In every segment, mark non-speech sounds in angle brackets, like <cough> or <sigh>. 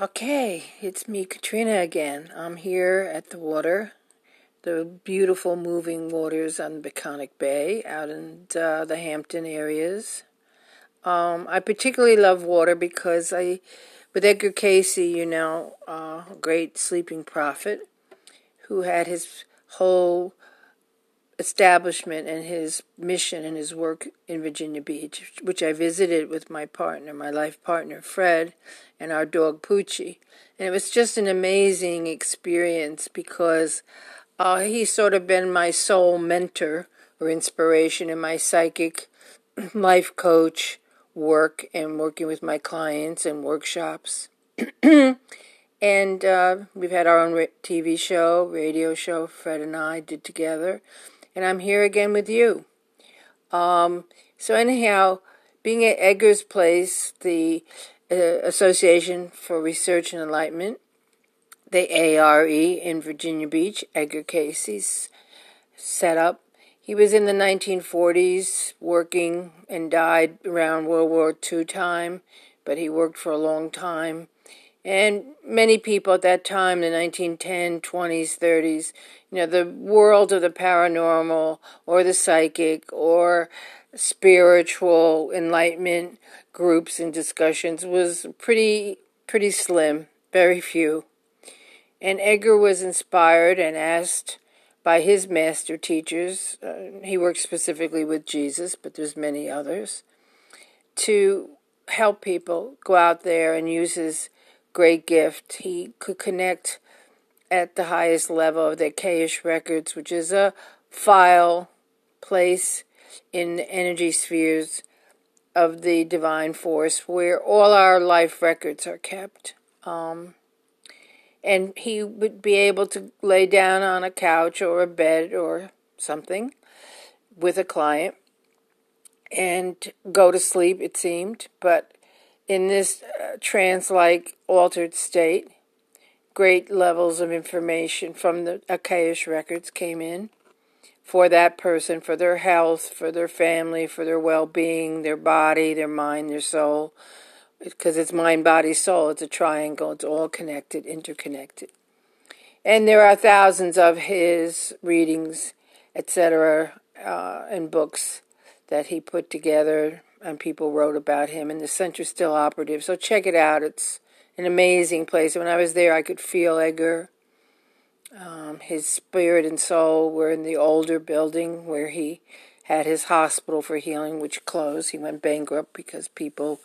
Okay, it's me, Katrina, again. I'm here at the water, the beautiful moving waters on Peconic Bay out in uh, the Hampton areas. Um, I particularly love water because I, with Edgar Cayce, you know, uh, great sleeping prophet, who had his whole establishment and his mission and his work in Virginia Beach, which I visited with my partner, my life partner, Fred, and our dog, Poochie. And it was just an amazing experience because uh, he's sort of been my sole mentor or inspiration in my psychic <clears throat> life coach work and working with my clients and workshops. <clears throat> and uh, we've had our own TV show, radio show, Fred and I did together and I'm here again with you. Um, so, anyhow, being at Edgar's Place, the uh, Association for Research and Enlightenment, the ARE in Virginia Beach, Edgar Cayce's set up. He was in the 1940s working and died around World War II time, but he worked for a long time. And many people at that time, the 1910s, 20s, 30s, you know, the world of the paranormal or the psychic or spiritual enlightenment groups and discussions was pretty pretty slim, very few. And Edgar was inspired and asked by his master teachers, uh, he worked specifically with Jesus, but there's many others, to help people go out there and use his great gift. He could connect at the highest level of the Akashic Records, which is a file place in the energy spheres of the divine force where all our life records are kept. Um, and he would be able to lay down on a couch or a bed or something with a client and go to sleep, it seemed. But in this uh, trance like altered state, great levels of information from the Akashic records came in for that person, for their health, for their family, for their well being, their body, their mind, their soul. Because it's mind, body, soul. It's a triangle. It's all connected, interconnected. And there are thousands of his readings, etc., uh, and books that he put together and people wrote about him, and the center's still operative. So check it out. It's an amazing place. When I was there, I could feel Edgar. Um, his spirit and soul were in the older building where he had his hospital for healing, which closed. He went bankrupt because people,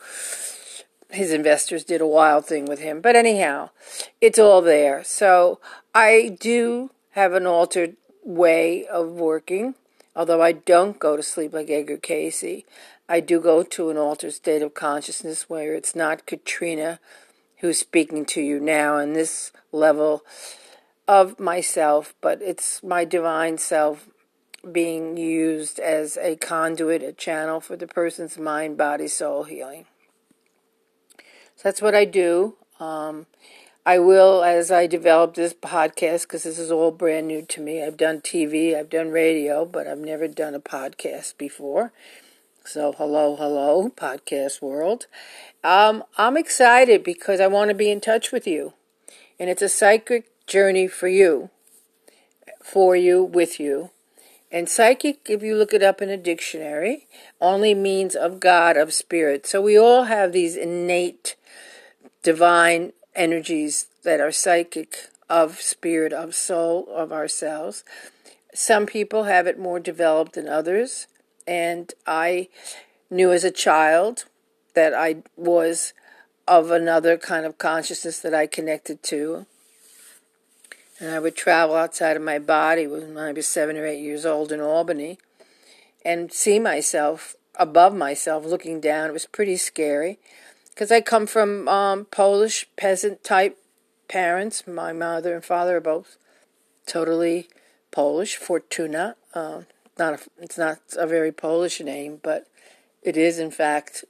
his investors, did a wild thing with him. But anyhow, it's all there. So I do have an altered way of working. Although I don't go to sleep like Edgar Cayce, I do go to an altered state of consciousness where it's not Katrina who's speaking to you now in this level of myself, but it's my divine self being used as a conduit, a channel for the person's mind, body, soul healing. So that's what I do. Um, I will, as I develop this podcast, because this is all brand new to me. I've done TV, I've done radio, but I've never done a podcast before. So, hello, hello, podcast world. Um, I'm excited because I want to be in touch with you. And it's a psychic journey for you, for you, with you. And psychic, if you look it up in a dictionary, only means of God, of spirit. So we all have these innate divine energies that are psychic, of spirit, of soul, of ourselves. Some people have it more developed than others and I knew as a child that I was of another kind of consciousness that I connected to. And I would travel outside of my body when I was seven or eight years old in Albany and see myself above myself looking down. It was pretty scary because I come from um, Polish peasant type parents. My mother and father are both totally Polish, Fortuna. Uh, not a, it's not a very Polish name, but it is in fact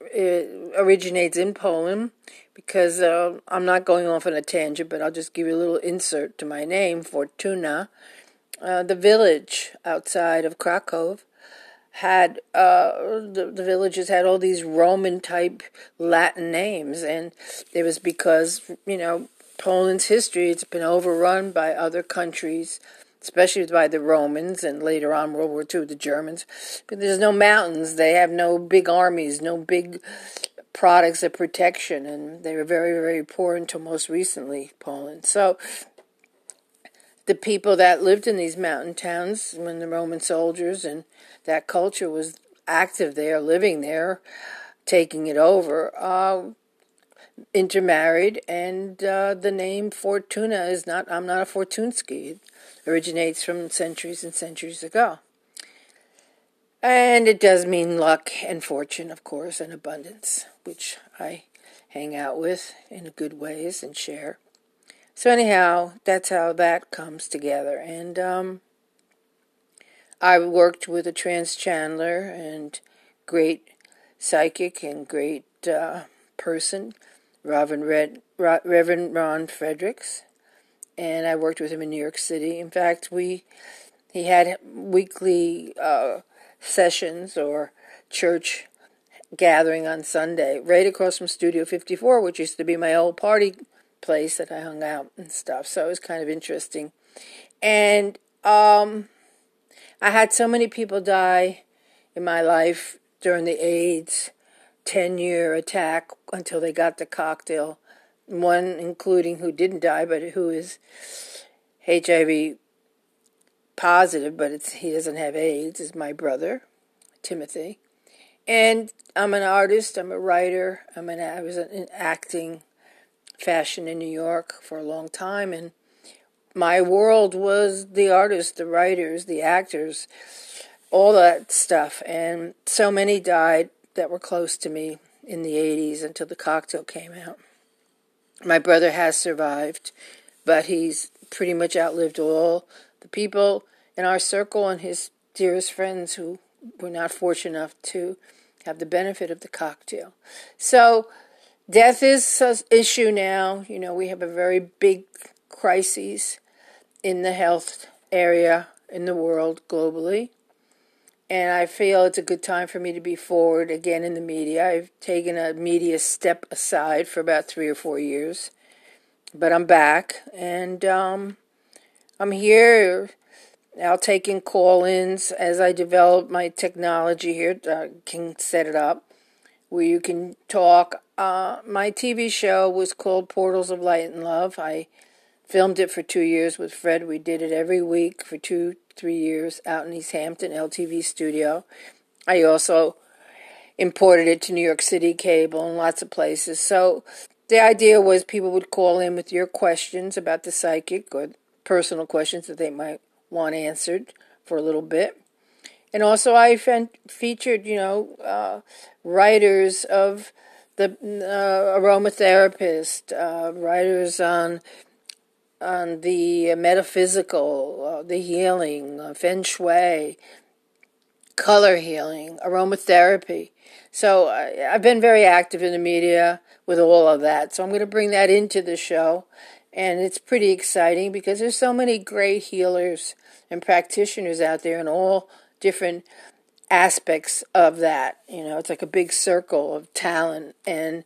it originates in Poland because uh, I'm not going off on a tangent, but I'll just give you a little insert to my name, Fortuna. Uh, the village outside of Krakow had uh, the, the villages had all these Roman type Latin names, and it was because you know Poland's history it's been overrun by other countries, especially by the Romans, and later on World War II the Germans. But there's no mountains; they have no big armies, no big products of protection, and they were very very poor until most recently Poland. So the people that lived in these mountain towns when the Roman soldiers and that culture was active there, living there, taking it over, uh, intermarried, and uh, the name Fortuna is not, I'm not a Fortunsky. It originates from centuries and centuries ago. And it does mean luck and fortune, of course, and abundance, which I hang out with in good ways and share. So anyhow, that's how that comes together. And um, I worked with a trance channeler and great psychic and great uh, person, Reverend, Red, Reverend Ron Fredericks, and I worked with him in New York City. In fact, we he had weekly uh, sessions or church gathering on Sunday right across from Studio 54, which used to be my old party place that I hung out and stuff. So it was kind of interesting. And um, I had so many people die in my life during the AIDS 10 year attack until they got the cocktail. One, including who didn't die, but who is HIV positive, but he doesn't have AIDS, is my brother, Timothy. And I'm an artist, I'm a writer, I'm an, I was an acting fashion in New York for a long time, and my world was the artists, the writers, the actors, all that stuff. And so many died that were close to me in the 80s until the cocktail came out. My brother has survived, but he's pretty much outlived all the people in our circle and his dearest friends who were not fortunate enough to have the benefit of the cocktail. So, death is an issue now. You know, we have a very big crisis in the health area in the world globally. And I feel it's a good time for me to be forward again in the media. I've taken a media step aside for about three or four years, but I'm back and um, I'm here now taking call ins as I develop my technology here. I uh, can set it up where you can talk. Uh, my TV show was called Portals of Light and Love. I filmed it for two years with Fred. We did it every week for two, three years out in East Hampton LTV studio. I also imported it to New York City cable and lots of places. So the idea was people would call in with your questions about the psychic or personal questions that they might want answered for a little bit. And also, I featured, you know, uh, writers of the uh, aromatherapist, uh, writers on on the metaphysical, uh, the healing, uh, feng shui, color healing, aromatherapy. So I've been very active in the media with all of that. So I'm going to bring that into the show. And it's pretty exciting because there's so many great healers and practitioners out there in all different aspects of that. You know, it's like a big circle of talent and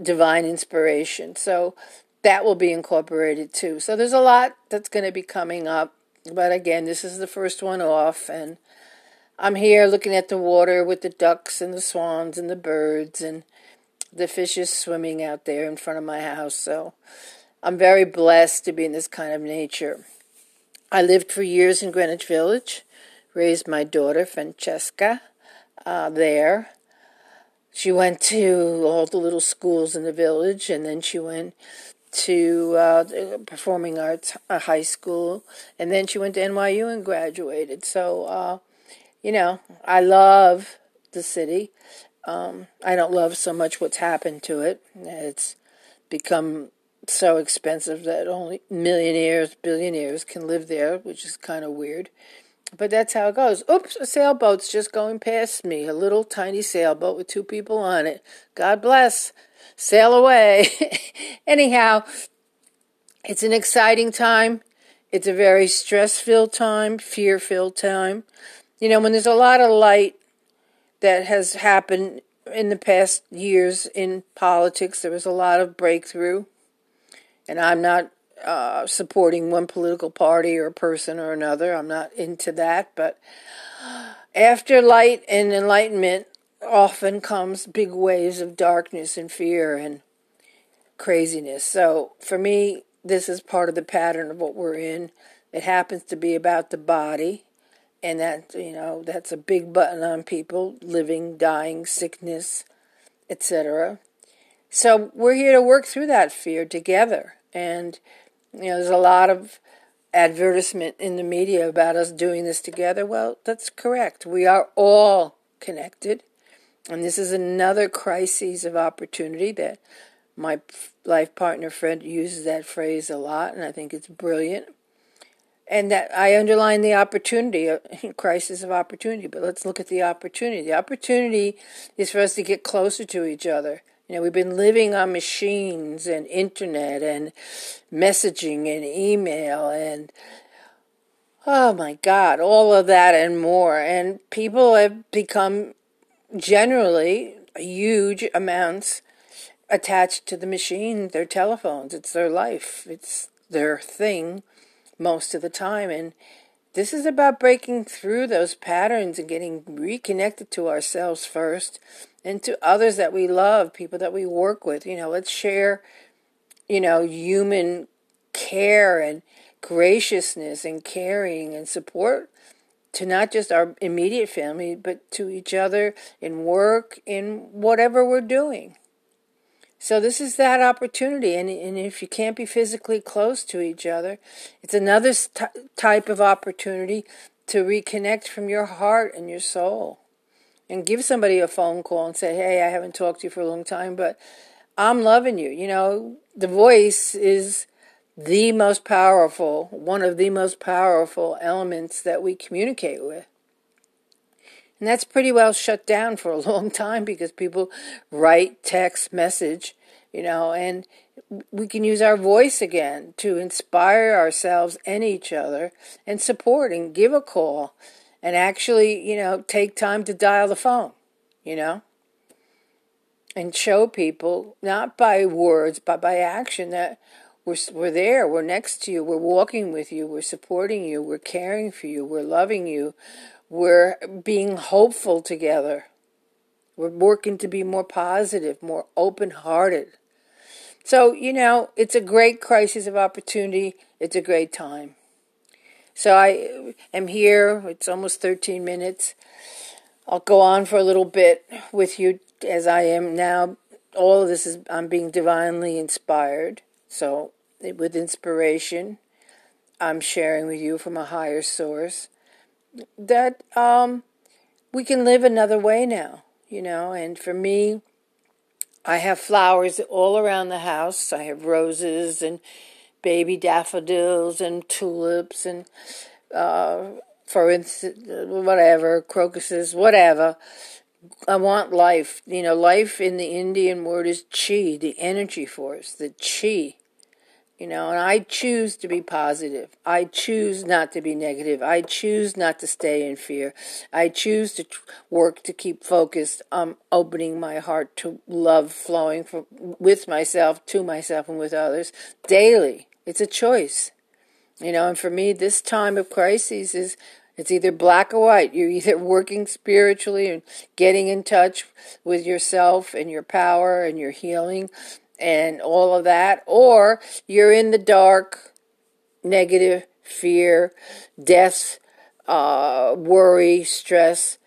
divine inspiration. So that will be incorporated too. So there's a lot that's going to be coming up. But again, this is the first one off, and I'm here looking at the water with the ducks and the swans and the birds and the fishes swimming out there in front of my house. So I'm very blessed to be in this kind of nature. I lived for years in Greenwich Village, raised my daughter, Francesca, uh, there. She went to all the little schools in the village, and then she went to uh, performing arts uh, high school, and then she went to NYU and graduated. So, uh, you know, I love the city. Um, I don't love so much what's happened to it. It's become so expensive that only millionaires, billionaires can live there, which is kind of weird. But that's how it goes. Oops, a sailboat's just going past me. A little tiny sailboat with two people on it. God bless. Sail away. <laughs> Anyhow, it's an exciting time. It's a very stress filled time, fear filled time. you know, when there's a lot of light that has happened in the past years in politics, there was a lot of breakthrough. And I'm not uh, supporting one political party or person or another. I'm not into that. But after light and enlightenment, often comes big waves of darkness and fear and craziness. So for me, this is part of the pattern of what we're in. It happens to be about the body, and that you know that's a big button on people living, dying, sickness, etc. So we're here to work through that fear together, and you know there's a lot of advertisement in the media about us doing this together. Well, that's correct. We are all connected. And this is another crisis of opportunity that my life partner friend uses that phrase a lot, and I think it's brilliant. And that I underline the opportunity, uh, <laughs> crisis of opportunity. But let's look at the opportunity. The opportunity is for us to get closer to each other. You know, we've been living on machines and internet and messaging and email and oh my God, all of that and more. And people have become generally huge amounts attached to the machine, their telephones. It's their life, it's their thing most of the time. And this is about breaking through those patterns and getting reconnected to ourselves first and to others that we love, people that we work with. You know, let's share, you know, human care and graciousness and caring and support to not just our immediate family, but to each other in work, in whatever we're doing. So this is that opportunity, and, and if you can't be physically close to each other, it's another st- type of opportunity to reconnect from your heart and your soul. And give somebody a phone call and say, hey, I haven't talked to you for a long time, but I'm loving you. You know, the voice is the most powerful, one of the most powerful elements that we communicate with. And that's pretty well shut down for a <laughs> long time because people write, text, message, you know, and we can use our voice again to inspire ourselves and each other and support and give a call and actually, you know, take time to dial the phone, you know, and show people, not by words, but by action, that we're, we're there, we're next to you, we're walking with you, we're supporting you, we're caring for you, we're loving you, we're being hopeful together. We're working to be more positive, more open hearted. So, you know, it's a great crisis of opportunity. It's a great time. So I uh, am here. It's almost 13 minutes. I'll go on for a little bit with you as I am now. All of this is, I'm being divinely inspired. So, with inspiration, I'm sharing with you from a higher source that um, we can live another way now, you know. And for me, I have flowers all around the house. I have roses and baby daffodils and tulips and, uh, for instance, whatever, crocuses, whatever. I want life. You know, life in the Indian word is chi, the energy force, the chi. You know, and I choose to be positive. I choose not to be negative. I choose not to stay in fear. I choose to work to keep focused on opening my heart to love flowing from, with myself, to myself, and with others daily. It's a choice. You know, and for me, this time of crises is it's either black or white. You're either working spiritually and getting in touch with yourself and your power and your healing and all of that, or you're in the dark, negative, fear, death, uh, worry, stress.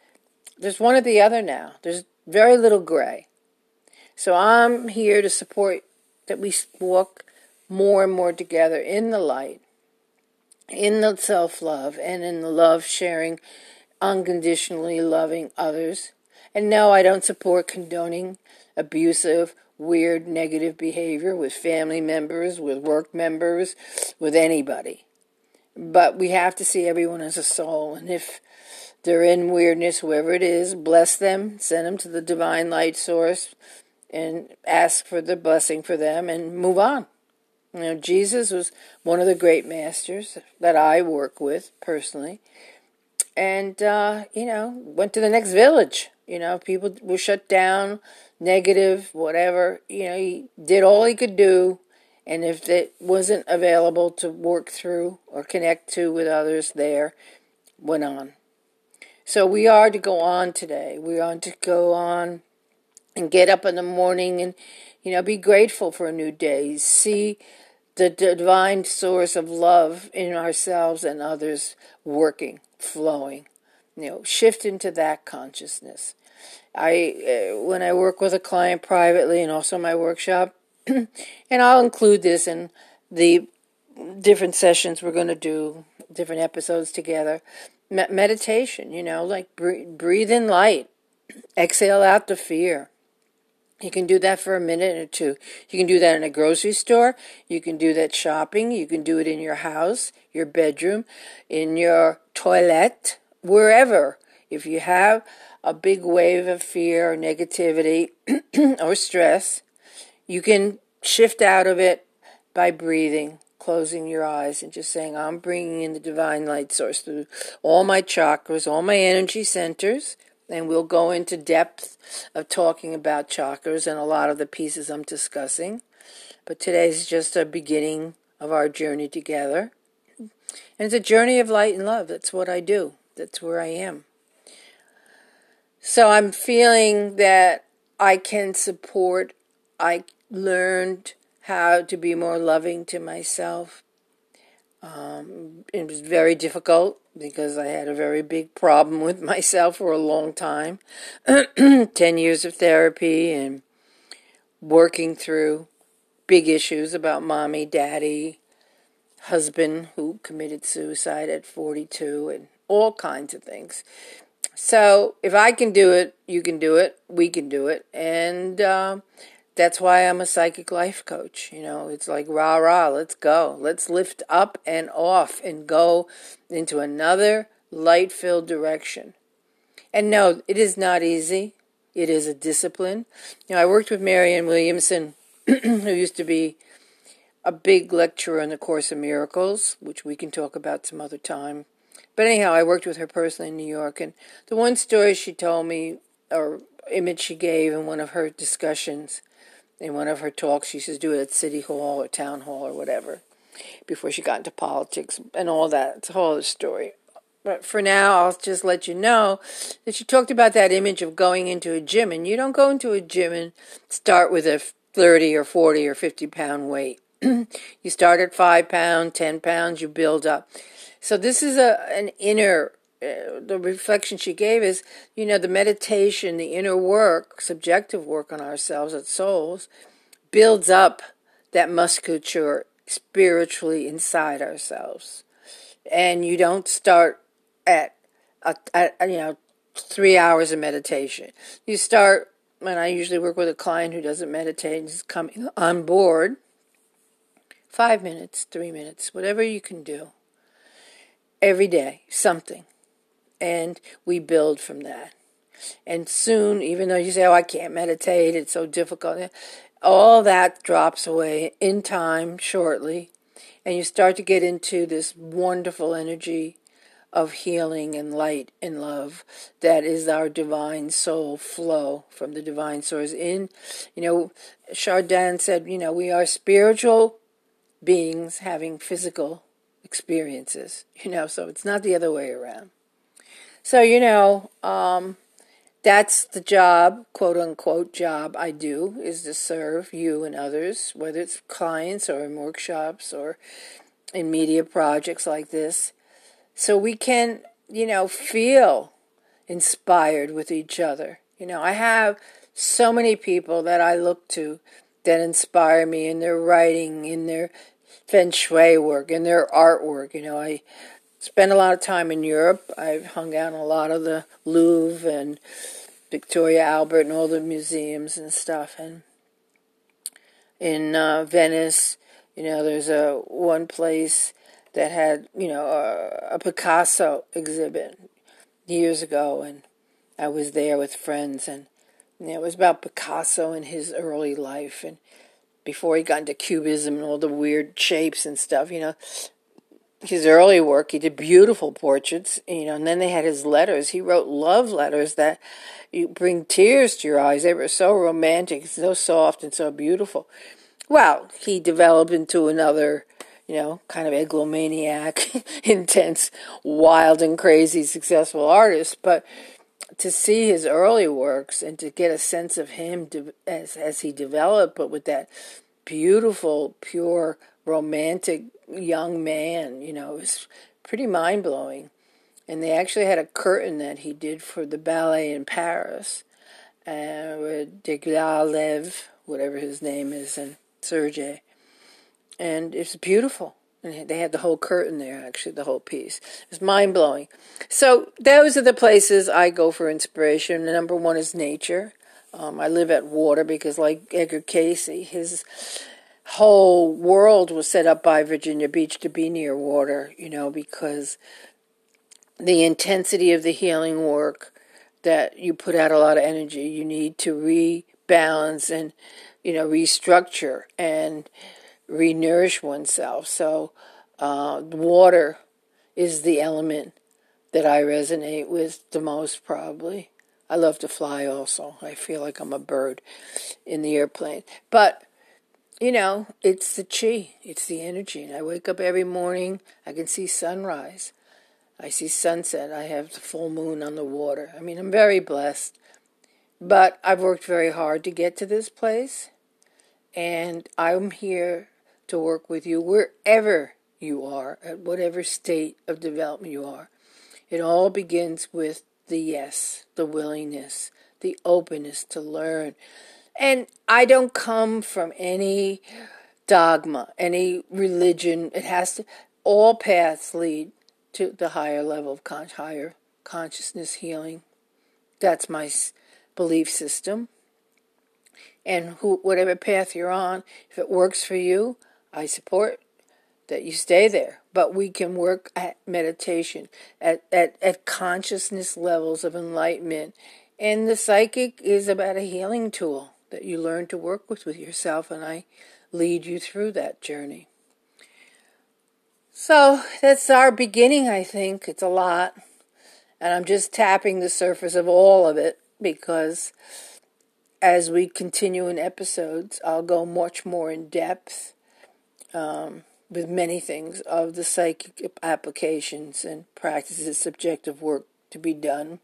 There's one or the other now. There's very little gray. So I'm here to support that we walk more and more together in the light in the self love and in the love sharing, unconditionally loving others. And no, I don't support condoning abusive, weird, negative behavior with family members, with work members, with anybody. But we have to see everyone as a soul. And if they're in weirdness, whoever it is, bless them, send them to the divine light source, and ask for the blessing for them and move on. You know, Jesus was one of the great masters that I work with personally. and uh, you know went to the next village. You know, people were shut down, negative, whatever. You know, he did all he could do, and if it wasn't available to work through or connect to with others there, went on. So we are to go on today. We are to go on and get up in the morning and, you know, be grateful for a new day. See the divine source of love in ourselves and others working, flowing. You know, shift into that consciousness. I uh, when I work with a client privately and also my workshop, <clears throat> and I'll include this in the different sessions we're going to do, different episodes together. Me- meditation, you know, like breathe, breathe in light, <clears throat> exhale out the fear. You can do that for a minute or two. You can do that in a grocery store. You can do that shopping. You can do it in your house, your bedroom, in your toilet, wherever. If you have a big wave of fear or negativity <clears throat> or stress, you can shift out of it by breathing, closing your eyes, and just saying, I'm bringing in the divine light source through all my chakras, all my energy centers and we'll go into depth of talking about chakras and a lot of the pieces I'm discussing. But today's just a beginning of our journey together. And it's a journey of light and love. That's what I do. That's where I am. So I'm feeling that I can support, I learned how to be more loving to myself. Um, it was very difficult because I had a very big problem with <laughs> myself for a long time. <clears throat> 10 years of therapy and working through big issues about mommy, daddy, husband who committed suicide at 42, and all kinds of things. So if I can do it, you can do it, we can do it. And uh, that's why I'm a psychic life coach. You know, it's like rah rah, let's go. Let's lift up and off and go into another light filled direction. And no, it is not easy. It is a discipline. You know, I worked with Marianne Williamson, <clears throat> who used to be a big lecturer in the Course of Miracles, which we can talk about some other time. But anyhow, I worked with her personally in New York, and the one story she told me, or image she gave in one of her discussions, in one of her talks. She says, do it at City Hall or Town Hall or whatever before she got into politics and all that. It's a whole other story. But for now, I'll just let you know that she talked about that image of going into a gym, and you don't go into a gym and start with a 30 or 40 or 50 pound weight. <clears throat> you start at 5 pounds, 10 pounds, you build up. So this is a an inner uh, the reflection she gave is, you know, the meditation, the inner work, subjective work on ourselves as souls, builds up that musculature spiritually inside ourselves. And you don't start at, a, at you know, three hours of meditation. You start, when I usually work with a client who doesn't meditate and is coming on board, five minutes, three minutes, whatever you can do. Every day, something and we build from that. And soon, even though you say, Oh, I can't meditate, it's so difficult, all that drops away in time shortly, and you start to get into this wonderful energy of healing and light and love that is our divine soul flow from the divine source in you know chardin said you know we are spiritual beings having physical experiences you know so it's not the other way around so, you know, um, that's the job, quote unquote, job I do is to serve you and others, whether it's clients or in workshops or in media projects like this. So we can, you know, feel inspired with each other. You know, I have so many people that I look to that inspire me in their writing, in their feng shui work, and their artwork. You know, I spent a lot of time in Europe. I've hung out in a lot of the Louvre and Victoria Albert and all the museums and stuff. And in uh, Venice, you know, there's a one place that had, you know, a, a Picasso exhibit years ago, and I was there with friends, and it was about Picasso and his early life, and before he got into cubism and all the weird shapes and stuff, you know, his early work, he did beautiful portraits, you know, and then they had his letters. He wrote love letters that you bring tears to your eyes. They were so romantic, so soft, and so beautiful. Well, he developed into another, you know, kind of egomaniac, <laughs> intense, wild, and crazy successful artist. But to see his early works and to get a sense of him as as he developed, but with that beautiful, pure, romantic young man, you know, it was pretty mind blowing. And they actually had a curtain that he did for the ballet in Paris, uh, with Diaghilev, whatever his name is, and Sergei. And it's beautiful. And they had the whole curtain there, actually, the whole piece. It's mind blowing. So, those are the places I go for inspiration. The number one is nature. Um, I live at water because, like Edgar Cayce, his whole world was set up by Virginia Beach to be near water, you know, because the intensity of the healing work that you put out a lot of energy, you need to rebalance and, you know, restructure and renourish oneself. So, uh, water is the element that I resonate with the most, probably. I love to fly also. I feel like I'm a bird in the airplane. But you know, it's the chi, it's the energy. And I wake up every morning, I can see sunrise, I see sunset, I have the full moon on the water. I mean, I'm very blessed. But I've worked very hard to get to this place, and I'm here to work with you wherever you are, at whatever state of development you are. It all begins with the yes, the willingness, the openness to learn, and I don't come from any dogma, any religion. It has to, all paths lead to the higher level of con- higher consciousness healing. That's my belief system. And who, whatever path you're on, if it works for you, I support that you stay there. But we can work at meditation, at, at, at consciousness levels of enlightenment. And the psychic is about a healing tool that you learn to work with with yourself, and I lead you through that journey. So that's our beginning, I think. It's a lot. And I'm just tapping the surface of all of it because as we continue in episodes, I'll go much more in depth um, with many things of the psychic applications and practices, subjective work to be done.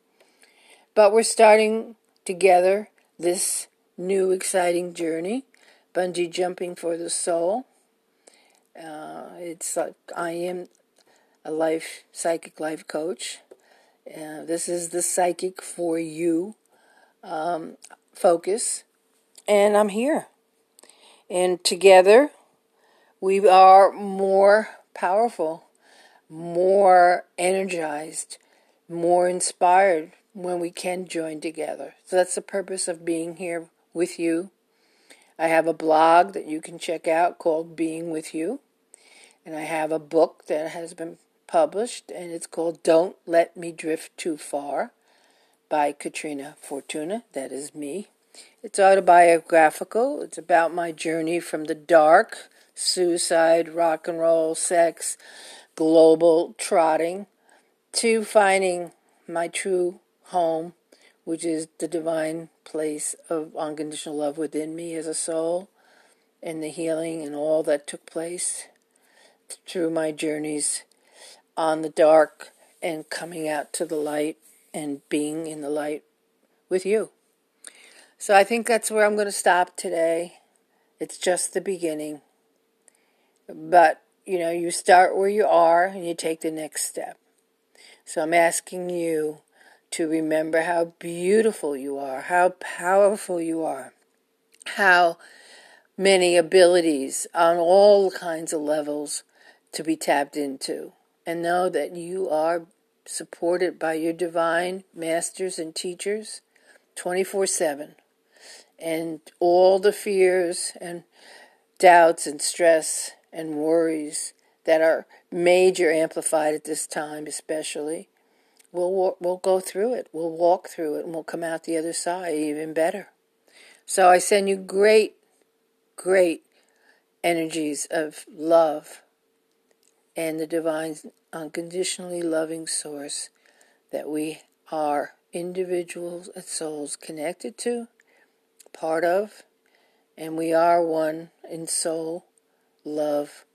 But we're starting together this new exciting journey, bungee jumping for the soul. Uh, it's like I am a life psychic life coach. Uh, this is the psychic for you um, focus, and I'm here. And together, we are more powerful, more energized, more inspired when we can join together. So that's the purpose of being here with you. I have a blog that you can check out called Being With You. And I have a book that has been published, and it's called Don't Let Me Drift Too Far by Katrina Fortuna. That is me. It's autobiographical. It's about my journey from the dark, suicide, rock and roll, sex, global trotting, to finding my true home which is the divine place of unconditional love within me as a soul, and the healing and all that took place through my journeys on the dark and coming out to the light and being in the light with you. So I think that's where I'm going to stop today. It's just the beginning. But, you know, you start where you are and you take the next step. So I'm asking you to remember how beautiful you are, how powerful you are, how many abilities on all kinds of levels to be tapped into, and know that you are supported by your divine masters and teachers 24 7. And all the fears and doubts and stress and worries that are major amplified at this time, especially, we'll we'll go through it. We'll walk through it, and we'll come out the other side even better. So I send you great, great energies of love and the divine, unconditionally loving source that we are individuals and souls connected to, part of, and we are one in soul, love,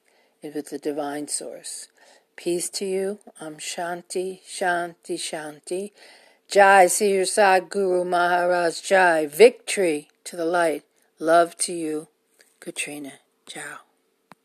and with the divine source. Peace to you. Om Shanti, Shanti, Shanti. Jai, see Guru Maharaj Jai. Victory to the light. Love to you, Katrina. Ciao.